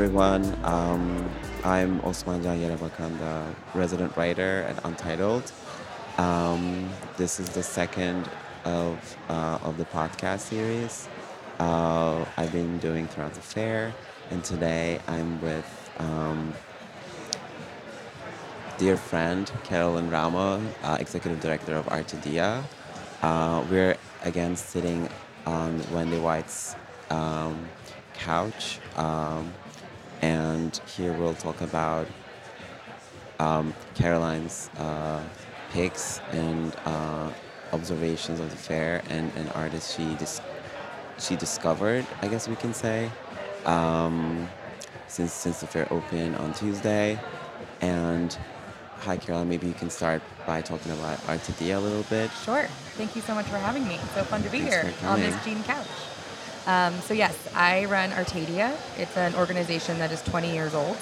everyone. Um, I'm Osman Jan Yerebakanda, resident writer at Untitled. Um, this is the second of, uh, of the podcast series uh, I've been doing throughout the fair, and today I'm with um, dear friend Carolyn Ramo, uh, executive director of Artadia. Uh, we're again sitting on Wendy White's um, couch, um, and here we'll talk about um, Caroline's uh, picks and uh, observations of the fair and, and artists she dis- she discovered, I guess we can say, um, since since the fair opened on Tuesday. And hi, Caroline. Maybe you can start by talking about Artadia a little bit. Sure. Thank you so much for having me. So fun to be Thanks here on this. Gene Couch. Um, so yes, I run Artadia. It's an organization that is 20 years old.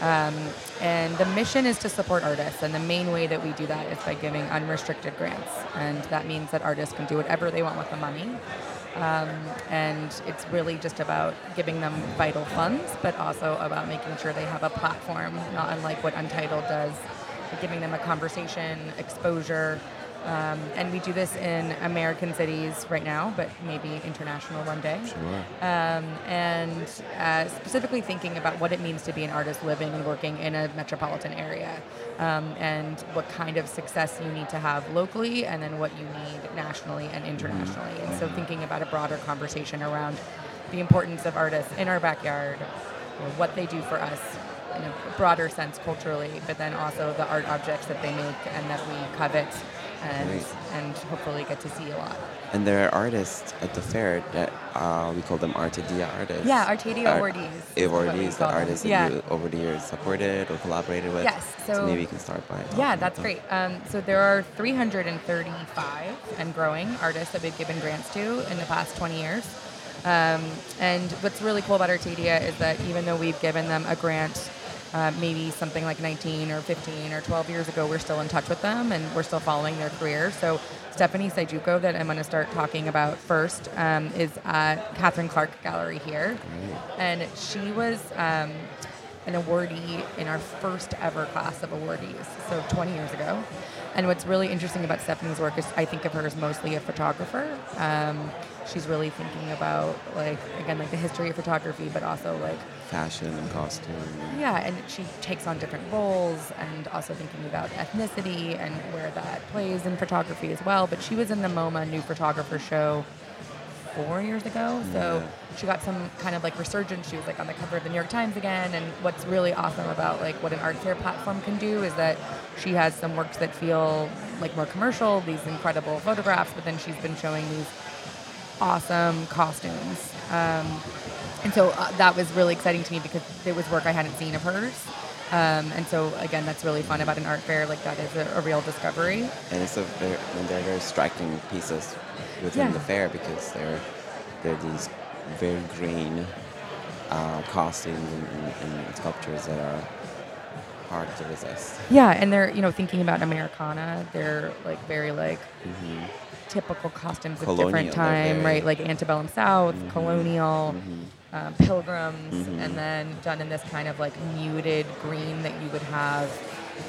Um, and the mission is to support artists, and the main way that we do that is by giving unrestricted grants, and that means that artists can do whatever they want with the money. Um, and it's really just about giving them vital funds, but also about making sure they have a platform, not unlike what Untitled does, giving them a conversation, exposure. Um, and we do this in American cities right now, but maybe international one day Sure. um, and uh, specifically thinking about what it means to be an artist living and working in a metropolitan area, um, and what kind of success you need to have locally, and then what you need nationally and internationally. And so, thinking about a broader conversation around the importance of artists in our backyard, you know, what they do for us in a broader sense culturally, but then also the art objects that they make and that we covet. And, and hopefully get to see a lot. And there are artists at the fair that uh, we call them Artadia artists. Yeah, Artadia Art- awardees. is what we Awardees, the artists Yeah. that you over the years supported or collaborated with. Yes, so- maybe you can start by. Yeah, that's great. Um, so there are 335 and growing artists that we've given grants to in the past 20 years. Um, and what's really cool about Artadia is that even though we've given them a grant uh, maybe something like 19 or 15 or 12 years ago, we're still in touch with them and we're still following their career. So Stephanie Syjuco, that I'm going to start talking about first, um, is at Catherine Clark Gallery here. And she was um, an awardee in our first ever class of awardees, so 20 years ago. And what's really interesting about Stephanie's work is I think of her as mostly a photographer. Um, she's really thinking about like again like the history of photography, but also like Fashion and costume. yeah, and she takes on different roles and also thinking about ethnicity and where that plays in photography as well. But she was in the MoMA New Photographer Show four years ago, so Yeah. she got some kind of like resurgence. She was like on the cover of the New York Times again. And what's really awesome about like what an art fair platform can do is that she has some works that feel like more commercial, these incredible photographs, but then she's been showing these awesome costumes. Um, and so uh, that was really exciting to me because it was work I hadn't seen of hers. Um, and so again, that's really fun about an art fair. Like that is a, a real discovery. And it's a very, and they're very striking pieces within Yeah. the fair because they're they're these very green uh, costumes and, and, and sculptures that are hard to resist. Yeah, and they're you know thinking about Americana. They're like very like hmm typical costumes of different time, right? Like antebellum South, Mhm. colonial, hmm um, pilgrims, Mhm. and then done in this kind of like muted green that you would have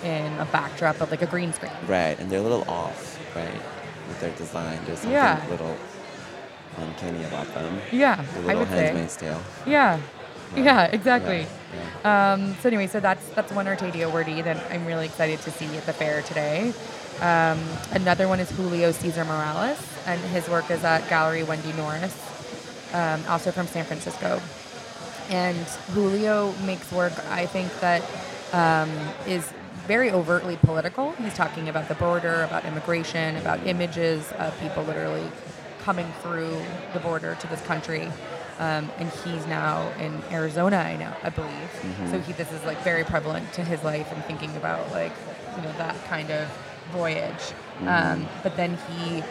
in a backdrop of like a green screen. Right, and they're a little off, right, with their design. There's something Yeah. a little uncanny about them. Yeah, The I little would say. tale. Yeah, Right. yeah, exactly. Yeah, yeah. Um, so anyway, so that's that's one Artadia awardee that I'm really excited to see at the fair today. Um, another one is Julio Cesar Morales, and his work is at Gallery Wendy Norris, um, also from San Francisco. And Julio makes work, I think, that um, is very overtly political. He's talking about the border, about immigration, about images of people literally coming through the border to this country. Um, and he's now in Arizona, I know, I believe. So he, this is like very prevalent to his life and thinking about like, you know, that kind of voyage. Um, but then he,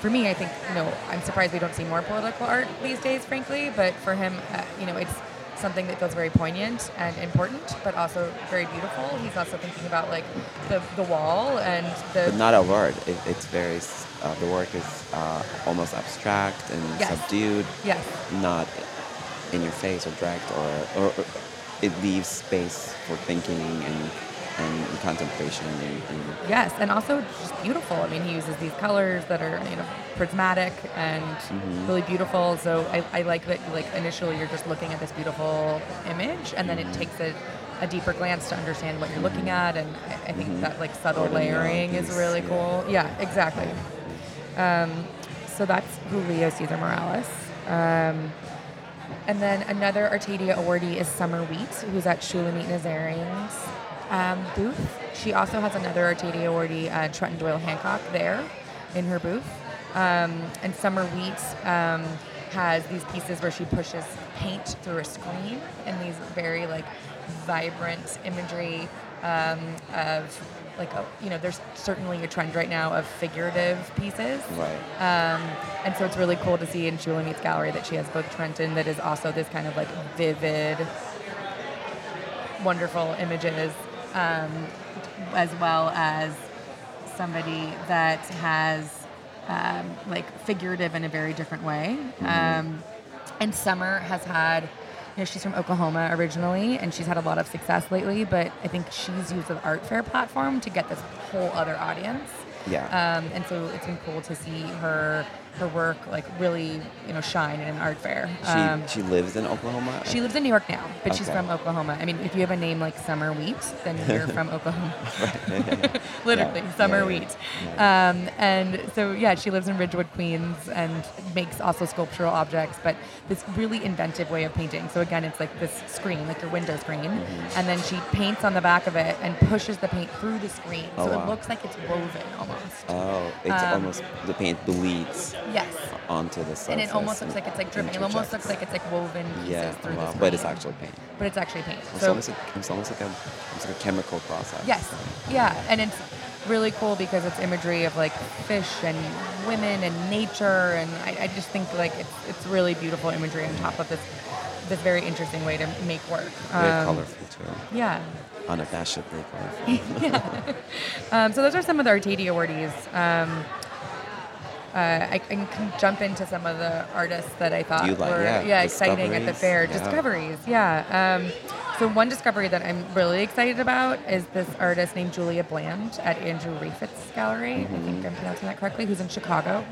for me, I think, you know, I'm surprised we don't see more political art these days, frankly. But for him, uh, you know, it's something that feels very poignant and important, but also very beautiful. He's also thinking about like the, the wall and the But not a word. It, it's very. Uh, the work is uh, almost abstract and Yes. subdued, yes, not in your face or direct or, or, or it leaves space for thinking and and contemplation and, and Yes, and also just beautiful. I mean, he uses these colors that are you know prismatic and Mhm. really beautiful. So I, I like that. Like initially, you're just looking at this beautiful image, and then Mm-hmm. it takes a, a deeper glance to understand what you're looking at. And I, I think Mhm. that like subtle layering is really yeah. cool. Yeah, exactly. Um, so that's Julio Cesar Morales. Um, and then another Artadia awardee is Summer Wheat, who's at Shulamit Nazarian's um, booth. She also has another Artadia awardee, uh, Trenton Doyle Hancock, there in her booth. Um, and Summer Wheat um, has these pieces where she pushes paint through a screen and these very like vibrant imagery um, of like a, you know there's certainly a trend right now of figurative pieces right. um, and so it's really cool to see in Shulamit's gallery that she has both Trenton that is also this kind of like vivid, wonderful images, um, as well as somebody that has um, like figurative in a very different way. Um, and Summer has had, you know, she's from Oklahoma originally, and she's had a lot of success lately. But I think she's used the art fair platform to get this whole other audience. Yeah. Um, and so it's been cool to see her her work like really you know shine in an art fair. she Um, she lives in Oklahoma. she lives in New York now, but she's from Oklahoma. I mean, if you have a name like Summer Wheat, then you're from Oklahoma. Literally, Yeah, Summer yeah. Wheat. Yeah. Um, and so, yeah, she lives in Ridgewood, Queens, and makes also sculptural objects, but this really inventive way of painting. So, again, it's like this screen, like your window screen, Mm-hmm. and then she paints on the back of it and pushes the paint through the screen. Oh, so it looks like it's woven almost. Oh, it's Um, almost the paint bleeds yes. onto the surface. And it almost looks like it's like dripping. It almost looks like it's like woven pieces yeah, through wow, the but it's actually paint. But it's actually paint. It's so almost like it's almost like a it's like a chemical process. Yes, yeah, and it's really cool because it's imagery of like fish and women and nature, and I, I just think like it's it's really beautiful imagery on top of this this very interesting way to make work. Very Um, colorful too. Yeah. Unabashedly colorful. Um, so those are some of the Artadia awardees. Um, uh, I, I can jump into some of the artists that I thought like- were yeah, exciting at the fair. yeah. Discoveries, yeah. Um, so one discovery that I'm really excited about is this artist named Julia Bland at Andrew Rafacz gallery. I Mm-hmm. think I'm pronouncing that correctly. Who's in Chicago,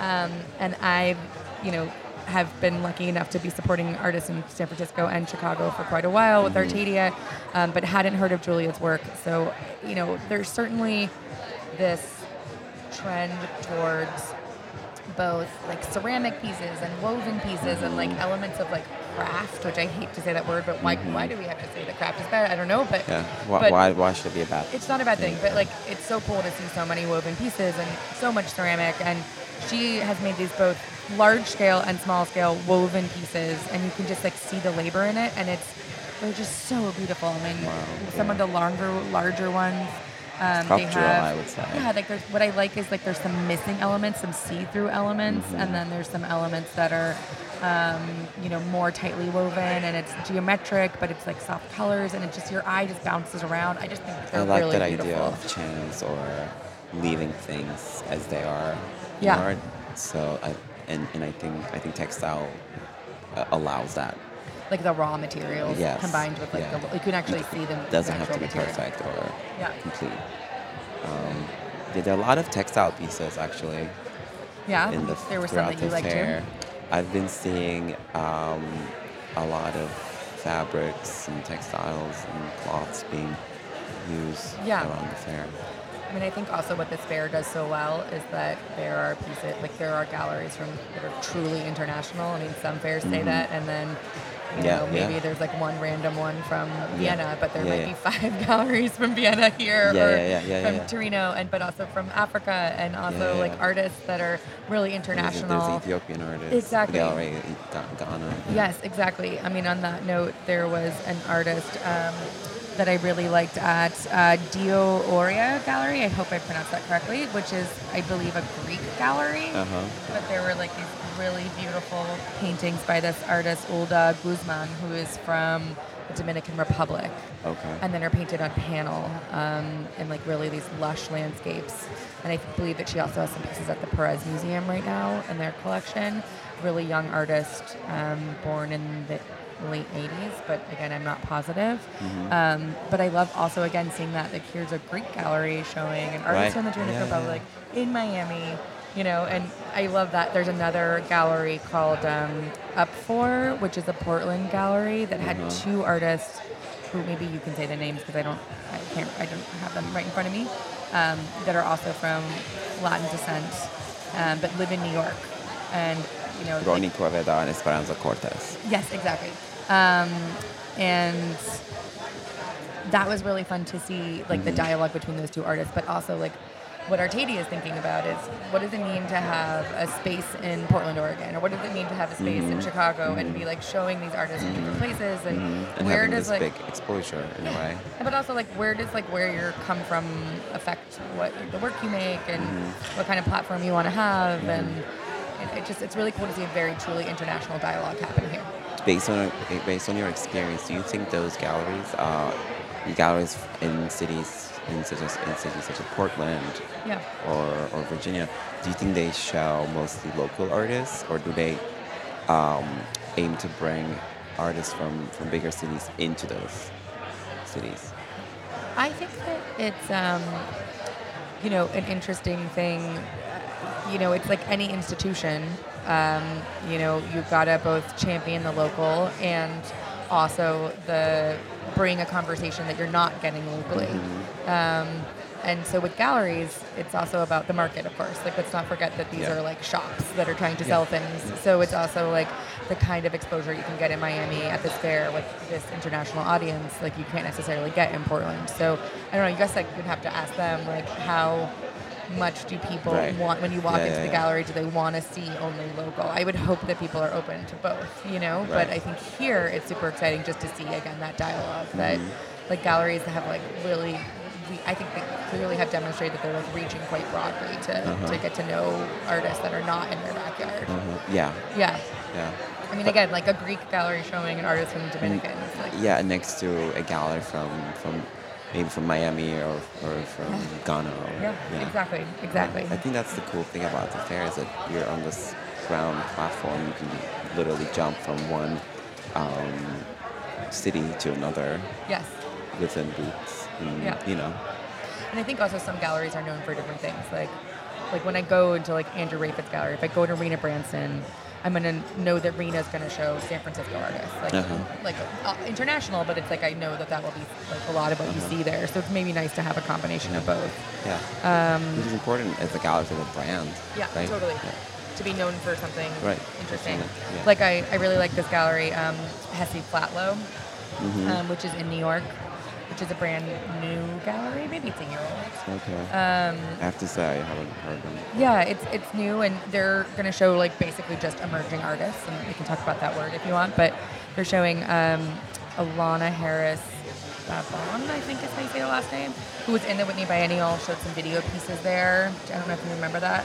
um, and I, you know, have been lucky enough to be supporting artists in San Francisco and Chicago for quite a while with Artadia, um, but hadn't heard of Julia's work. So, you know, there's certainly this trend towards both like ceramic pieces and woven pieces and like mm-hmm. elements of like craft, which I hate to say that word, but why, mm-hmm. why do we have to say that craft is bad? I don't know, but Yeah. Why, but why why should it be a bad? it's not a bad thing, but like it's so cool to see so many woven pieces and so much ceramic. And she has made these both large scale and small scale woven pieces, and you can just like see the labor in it, and it's they're just so beautiful. I mean, Wow, some of the longer, larger ones. Um, they have, I would say. Yeah, like there's, what I like is like there's some missing elements, some see-through elements, Mm-hmm. and then there's some elements that are, um, you know, more tightly woven, and it's geometric, but it's like soft colors, and it just your eye just bounces around. I just think they're I like really that beautiful. idea of chance or leaving things as they are. Yeah. art. So I and, and I think I think textile uh, allows that. Like the raw materials Yes, combined with like yeah. the you can actually see them. doesn't have to be material. perfect or Yeah. complete. Um, there are a lot of textile pieces actually Yeah, in the there were some that you liked fair. too. I've been seeing um, a lot of fabrics and textiles and cloths being used Yeah. around the fair. I mean, I think also what this fair does so well is that there are pieces, like there are galleries from that are truly international. I mean, some fairs say that, and then you. Yeah, know maybe yeah. there's like one random one from Vienna, but there Yeah, might yeah. be five galleries from Vienna here, Yeah, or yeah, yeah, yeah, from yeah. Torino, and but also from Africa, and also Yeah, like artists that are really international. there's Ethiopian artists. Exactly. Gallery Ghana. Yes, exactly. I mean, on that note, there was an artist um, that I really liked at uh, Dio Horia Gallery. I hope I pronounced that correctly, which is, I believe, a Greek gallery. Uh huh. But there were like these really beautiful paintings by this artist, Hulda Guzman, who is from the Dominican Republic. Okay. And then are painted on panel um, in like really these lush landscapes. And I believe that she also has some pieces at the Perez Museum right now in their collection. Really young artist, um, born in the late 80s, but again, I'm not positive. Mm-hmm. Um, but I love also, again, seeing that like here's a Greek gallery showing an artist Right. from the Dominican Yeah, yeah. Republic in Miami, you know, and I love that. There's another gallery called um, Upfor, which is a Portland gallery that had Mhm. two artists who maybe you can say the names because I don't, I can't, I don't have them right in front of me, um, that are also from Latin descent, um, but live in New York, and you know, Ronny Quevedo and Esperanza Cortez. Yes, exactly. Um, and that was really fun to see, like the dialogue between those two artists, but also like what Artadia is thinking about is what does it mean to have a space in Portland, Oregon, or what does it mean to have a space in mm-hmm. Chicago and mm-hmm. be like showing these artists in different mm-hmm. places, and And where does like big exposure in a way. but also like where does like where you come from affect what the work you make and what kind of platform you want to have? And it, it just it's really cool to see a very truly international dialogue happen here. Based on based on your experience, do you think those galleries, uh, galleries in cities in such as in cities such as Portland Yeah. or, or Virginia, do you think they show mostly local artists, or do they um, aim to bring artists from, from bigger cities into those cities? I think that it's, um, you know, an interesting thing. You know, it's like any institution. Um, you know, you've got to both champion the local and also the bring a conversation that you're not getting locally. Um, and so with galleries, it's also about the market, of course. Like, let's not forget that these Yeah. are like shops that are trying to sell things. So it's also like the kind of exposure you can get in Miami at this fair with this international audience, like you can't necessarily get in Portland. So I don't know. You guess like you'd have to ask them like how much do people Right. want when you walk Yeah, into yeah, the gallery? Do they want to see only local? I would hope that people are open to both, you know. But I think here it's super exciting just to see again that dialogue that Mm-hmm. like galleries have like really. We, I think they clearly have demonstrated that they're like reaching quite broadly to, Uh-huh. to get to know artists that are not in their backyard. Uh-huh. Yeah, Yeah, yeah. I mean, again, like a Greek gallery showing an artist from the Dominican. Like, Yeah, next to a gallery from, from maybe from Miami or, or from Ghana. Or, yeah, exactly, exactly. I think that's the cool thing about the fair is that you're on this ground platform. You can literally jump from one um, city to another Yes. within booths. And, Yeah. You know. And I think also some galleries are known for different things. Like, like when I go into like Andrew Rafacz gallery, if I go to Rena Bransten, I'm gonna know that Rena's gonna show San Francisco artists, like Uh-huh. like uh, international. But it's like I know that that will be like a lot of what you Uh-huh. see there. So it's maybe nice to have a combination of both. Yeah. Um, Which is important as a gallery for the brand. Yeah, right? totally. Yeah. To be known for something Right. interesting. Yeah. Like I, I really like this gallery, um, Hesse Flatow, Mhm. um, which is in New York, which is a brand new gallery. Maybe it's a year old. Okay. Um, I have to say I haven't heard them. yeah, it's it's new, and they're going to show like basically just emerging artists, and we can talk about that word if you want. But they're showing um, Ilana Harris Babou, I think is how you say the last name, who was in the Whitney Biennial, showed some video pieces there. I don't know if you remember that.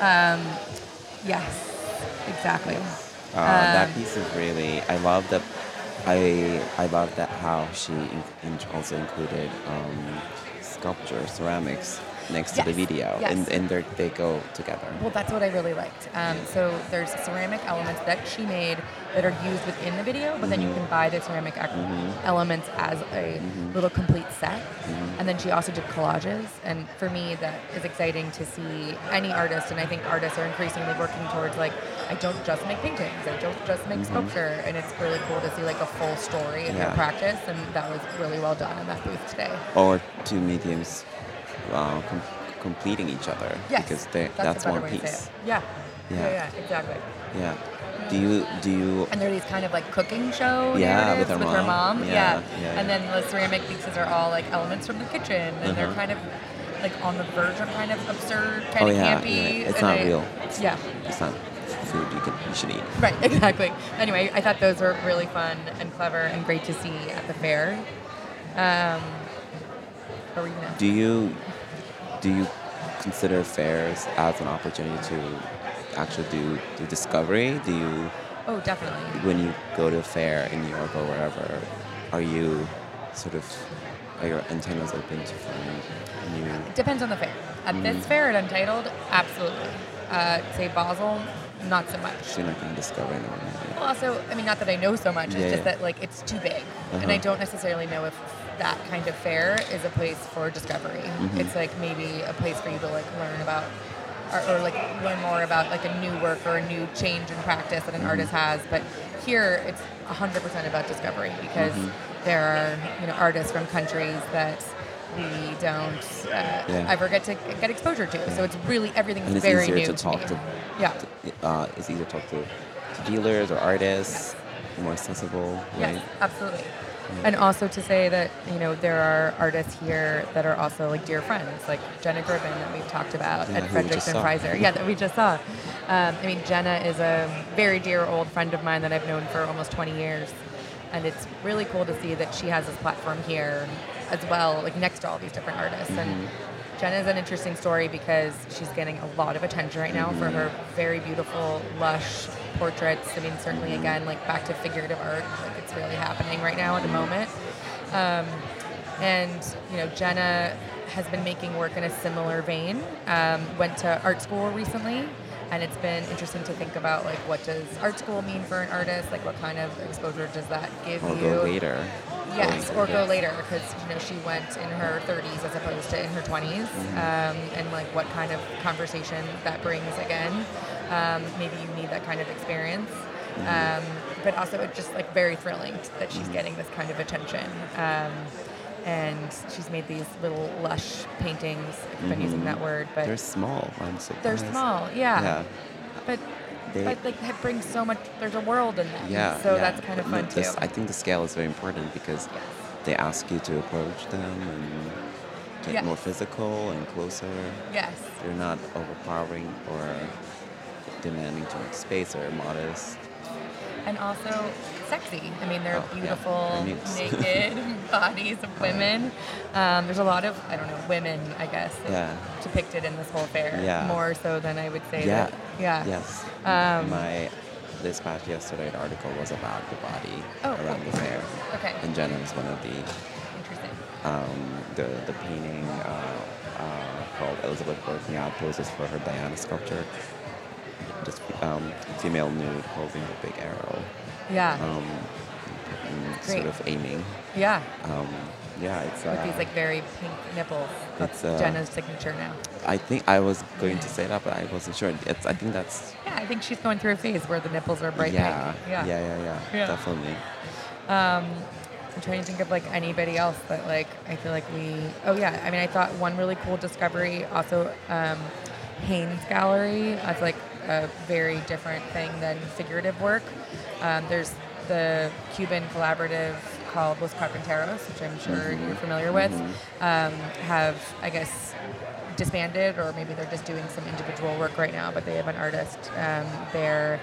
Um, yes, exactly. Uh, that Um, piece is really. I love that. I I love that how she in, also included um, sculpture, ceramics next to the video, yes. and and they go together. Well, that's what I really liked. Um, so there's ceramic elements that she made that are used within the video, but then you can mm-hmm. buy the ceramic ac- mm-hmm. elements as a mm-hmm. little complete set. And then she also did collages. And for me, that is exciting to see any artist. And I think artists are increasingly working towards like, I don't just make paintings, I don't just make sculpture. And it's really cool to see like a full story of their practice. And that was really well done in that booth today. Or two mediums uh, com- completing each other Yes, because they, that's, that's, one way to say piece. Yeah. Yeah. yeah, yeah, exactly. Yeah. Do you do you And they're these kind of like cooking show Yeah, narratives with her mom. Yeah. Yeah, yeah, And then the ceramic pieces are all like elements from the kitchen, and they're Uh-huh. kind of like on the verge of kind of absurd, kind Oh, of yeah, campy. yeah. It's not real. Yeah. it's not food you can you should eat. Right. Exactly. Anyway, I thought those were really fun and clever and great to see at the fair. Um, what were gonna? Do you do you consider fairs as an opportunity to actually do, do discovery? Do you Oh, definitely. when you go to a fair in New York or wherever, are you sort of are your antennas open to find new? It Depends on the fair. At this fair at Untitled, absolutely. Uh, say Basel, not so much. You're not going to discover anyone. Well, also, I mean, not that I know so much. It's Yeah, just yeah. that like it's too big, and I Uh-huh. don't necessarily know if that kind of fair is a place for discovery. Mm-hmm. It's like maybe a place for you to like learn about, or, or like learn more about like a new work or a new change in practice that an Mm-hmm. artist has. But here, it's 100% about discovery because Mm-hmm. there are you know artists from countries that we don't uh, Yeah. ever get to get exposure to. So it's really everything is And it's very easier new to talk me. to. Yeah. Uh, it's easier to talk to, to dealers or artists, more accessible, right? Yes, absolutely. And also to say that you know there are artists here that are also like dear friends, like Jenna Gribbin that we've talked about, Yeah, and just Frederickson. Fraser. Yeah, that we just saw. Um, I mean, Jenna is a very dear old friend of mine that I've known for almost 20 years, and it's really cool to see that she has this platform here as well, like next to all these different artists. And Mm-hmm. Jenna is an interesting story because she's getting a lot of attention right now for her very beautiful, lush portraits. I mean, certainly again, like back to figurative art, like it's really happening right now at the moment. Um, and you know, Jenna has been making work in a similar vein. Um, went to art school recently, and it's been interesting to think about like what does art school mean for an artist? Like, what kind of exposure does that give Or you? go later. Yes, or go later because you know she went in her 30s as opposed to in her 20s, um, and like what kind of conversation that brings again. Um, maybe you need that kind of experience, um, but also it's just like very thrilling that she's getting this kind of attention. Um, and she's made these little lush paintings. I've been using that word, but They're small. I'm surprised. they're small, yeah. Yeah. But They- but like it brings so much. There's a world in them. Yeah. So yeah. that's kind of fun this- too. I think the scale is very important because Yes. they ask you to approach them and get Yes. more physical and closer. Yes. They're not overpowering or demanding too much space or modest. And also sexy. I mean, they're Oh, beautiful, They're naked bodies of women. Um, there's a lot of, I don't know, women, I guess, Yeah. depicted in this whole fair. Yeah. More so than I would say Yeah. that. Yeah. Yes. Um, My this past yesterday the article was about the body Oh, around cool. the fair, Okay. and Jenna was one of the Interesting. um, the the painting uh, uh, called Elizabeth working out poses for her Diana sculpture. Just um, female nude holding a big arrow, Yeah. um, and sort of aiming. yeah. Um, yeah, it's. Uh, With these like very pink nipples. That's uh, Jenna's signature now. I think I was going to say that, but I wasn't sure. It's. I think that's. Yeah, I think she's going through a phase where the nipples are bright yeah, pink. yeah, yeah, yeah, Yeah. Definitely. Um, I'm trying to think of like anybody else that like I feel like we. Oh yeah, I mean I thought one really cool discovery also um, Haynes Gallery as like a very different thing than figurative work. Um, there's the Cuban collaborative called Los Carpinteros, which I'm sure you're familiar with. Um, have I guess disbanded or maybe they're just doing some individual work right now, but they have an artist um, there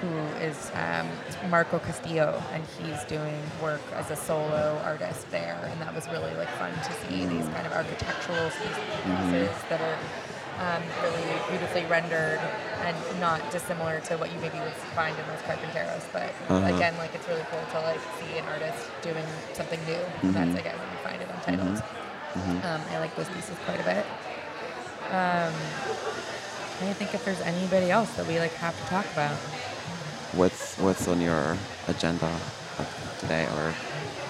who is um, Marco Castillo, and he's doing work as a solo artist there, and that was really like fun to see these kind of architectural pieces that are um, really beautifully rendered and not dissimilar to what you maybe would find in Los Carpinteros. But Uh-huh. again, like it's really cool to like see an artist doing something new. That's again when you find it untitled. Um, I like those pieces quite a bit. Um, I think if there's anybody else that we like have to talk about. What's What's on your agenda today or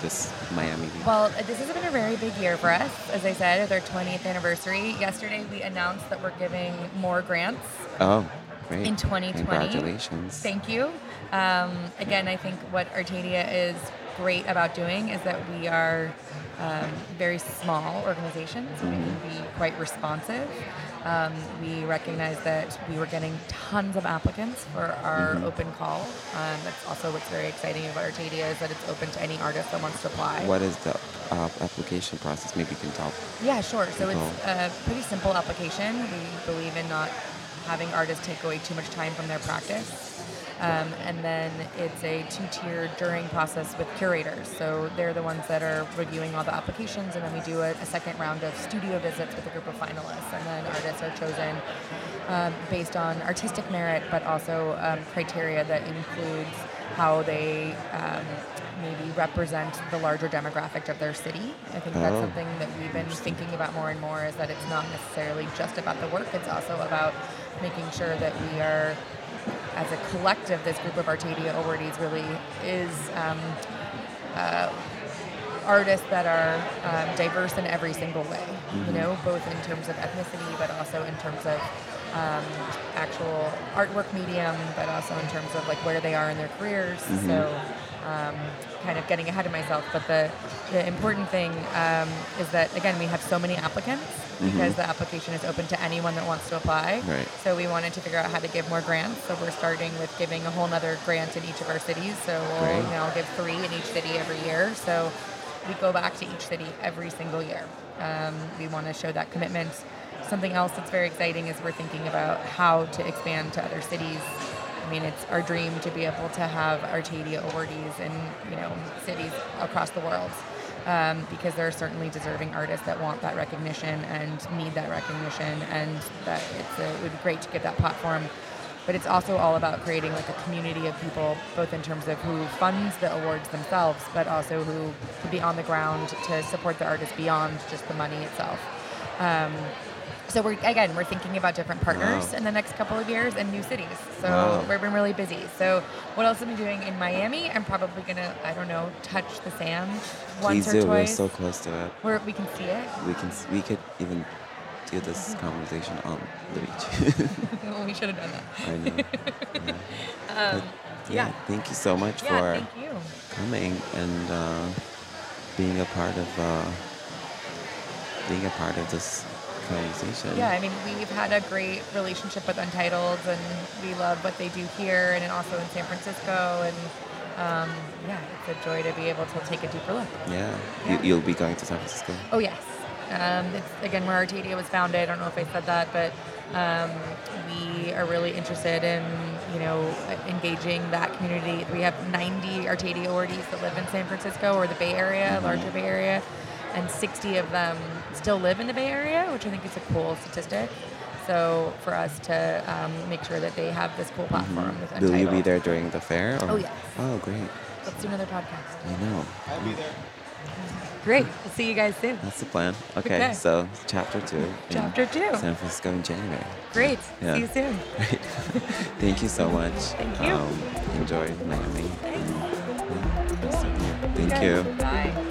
this Miami? Well, this has been a very big year for us. As I said, it's our 20th anniversary. Yesterday, we announced that we're giving more grants oh, great! in 2020. Congratulations! Thank you. Um, again, I think what Artadia is great about doing is that we are um, very small organizations. so We can be quite responsive. Um, we recognize that we were getting tons of applicants for our open call. Um, that's also what's very exciting about Artadia is that it's open to any artist that wants to apply. What is the uh, application process? Maybe you can talk. Yeah, sure. So it's a pretty simple application. We believe in not having artists take away too much time from their practice. Um, and then it's a two-tier jurying process with curators. So they're the ones that are reviewing all the applications, and then we do a, a second round of studio visits with a group of finalists. And then artists are chosen um, based on artistic merit, but also um, criteria that includes how they um, maybe represent the larger demographic of their city. I think that's Oh. something that we've been thinking about more and more is that it's not necessarily just about the work, it's also about making sure that we are as a collective, this group of Artadia awardees really is um, uh, artists that are um, diverse in every single way. You know, both in terms of ethnicity, but also in terms of um, actual artwork medium, but also in terms of like where they are in their careers. So, um, kind of getting ahead of myself, but the the important thing um, is that again we have so many applicants because the application is open to anyone that wants to apply. Right. So we wanted to figure out how to give more grants. So we're starting with giving a whole nother grant in each of our cities. So we'll Great. know give three in each city every year. So we go back to each city every single year. Um, we want to show that commitment. Something else that's very exciting is we're thinking about how to expand to other cities. I mean, it's our dream to be able to have Artadia awardees in you know cities across the world, um, because there are certainly deserving artists that want that recognition and need that recognition, and that it's a, it would be great to give that platform. But it's also all about creating like a community of people, both in terms of who funds the awards themselves, but also who can be on the ground to support the artist beyond just the money itself. Um, so we're again we're thinking about different partners Wow. in the next couple of years and new cities. So Wow. we've been really busy. So what else am I doing in Miami? I'm probably gonna I don't know touch the sand once Please or do. We're so close to it. where we can see it. We can. We could even do Mm-hmm. this conversation on the beach. we should have done that. I know. Yeah. Um, But, yeah. Thank you so much Yeah, for thank you. coming and uh, being a part of uh, being a part of this conversation. Yeah, I mean, we've had a great relationship with Untitled, and we love what they do here, and also in San Francisco, and um, yeah, it's a joy to be able to take a deeper look. Yeah. Yeah. You, you'll be going to San Francisco. Oh yes, um, it's again where Artadia was founded. I don't know if I said that, but um, we are really interested in you know engaging that community. We have 90 Artadia awardees that live in San Francisco or the Bay Area, larger Bay Area, and 60 of them still live in the Bay Area, which I think is a cool statistic. So for us to um, make sure that they have this cool platform with Will you be there during the fair? or- Oh, yes. Oh, great. Let's do another podcast. I know. I'll be there. Great. We'll see you guys soon. That's the plan. Okay, Okay. so chapter two. Chapter two. San Francisco in January. Great. Yeah. See you soon. Thank you so much. Thank you. Um, enjoy Miami. Thanks. Yeah, nice to meet you. Thank you. Bye. Bye.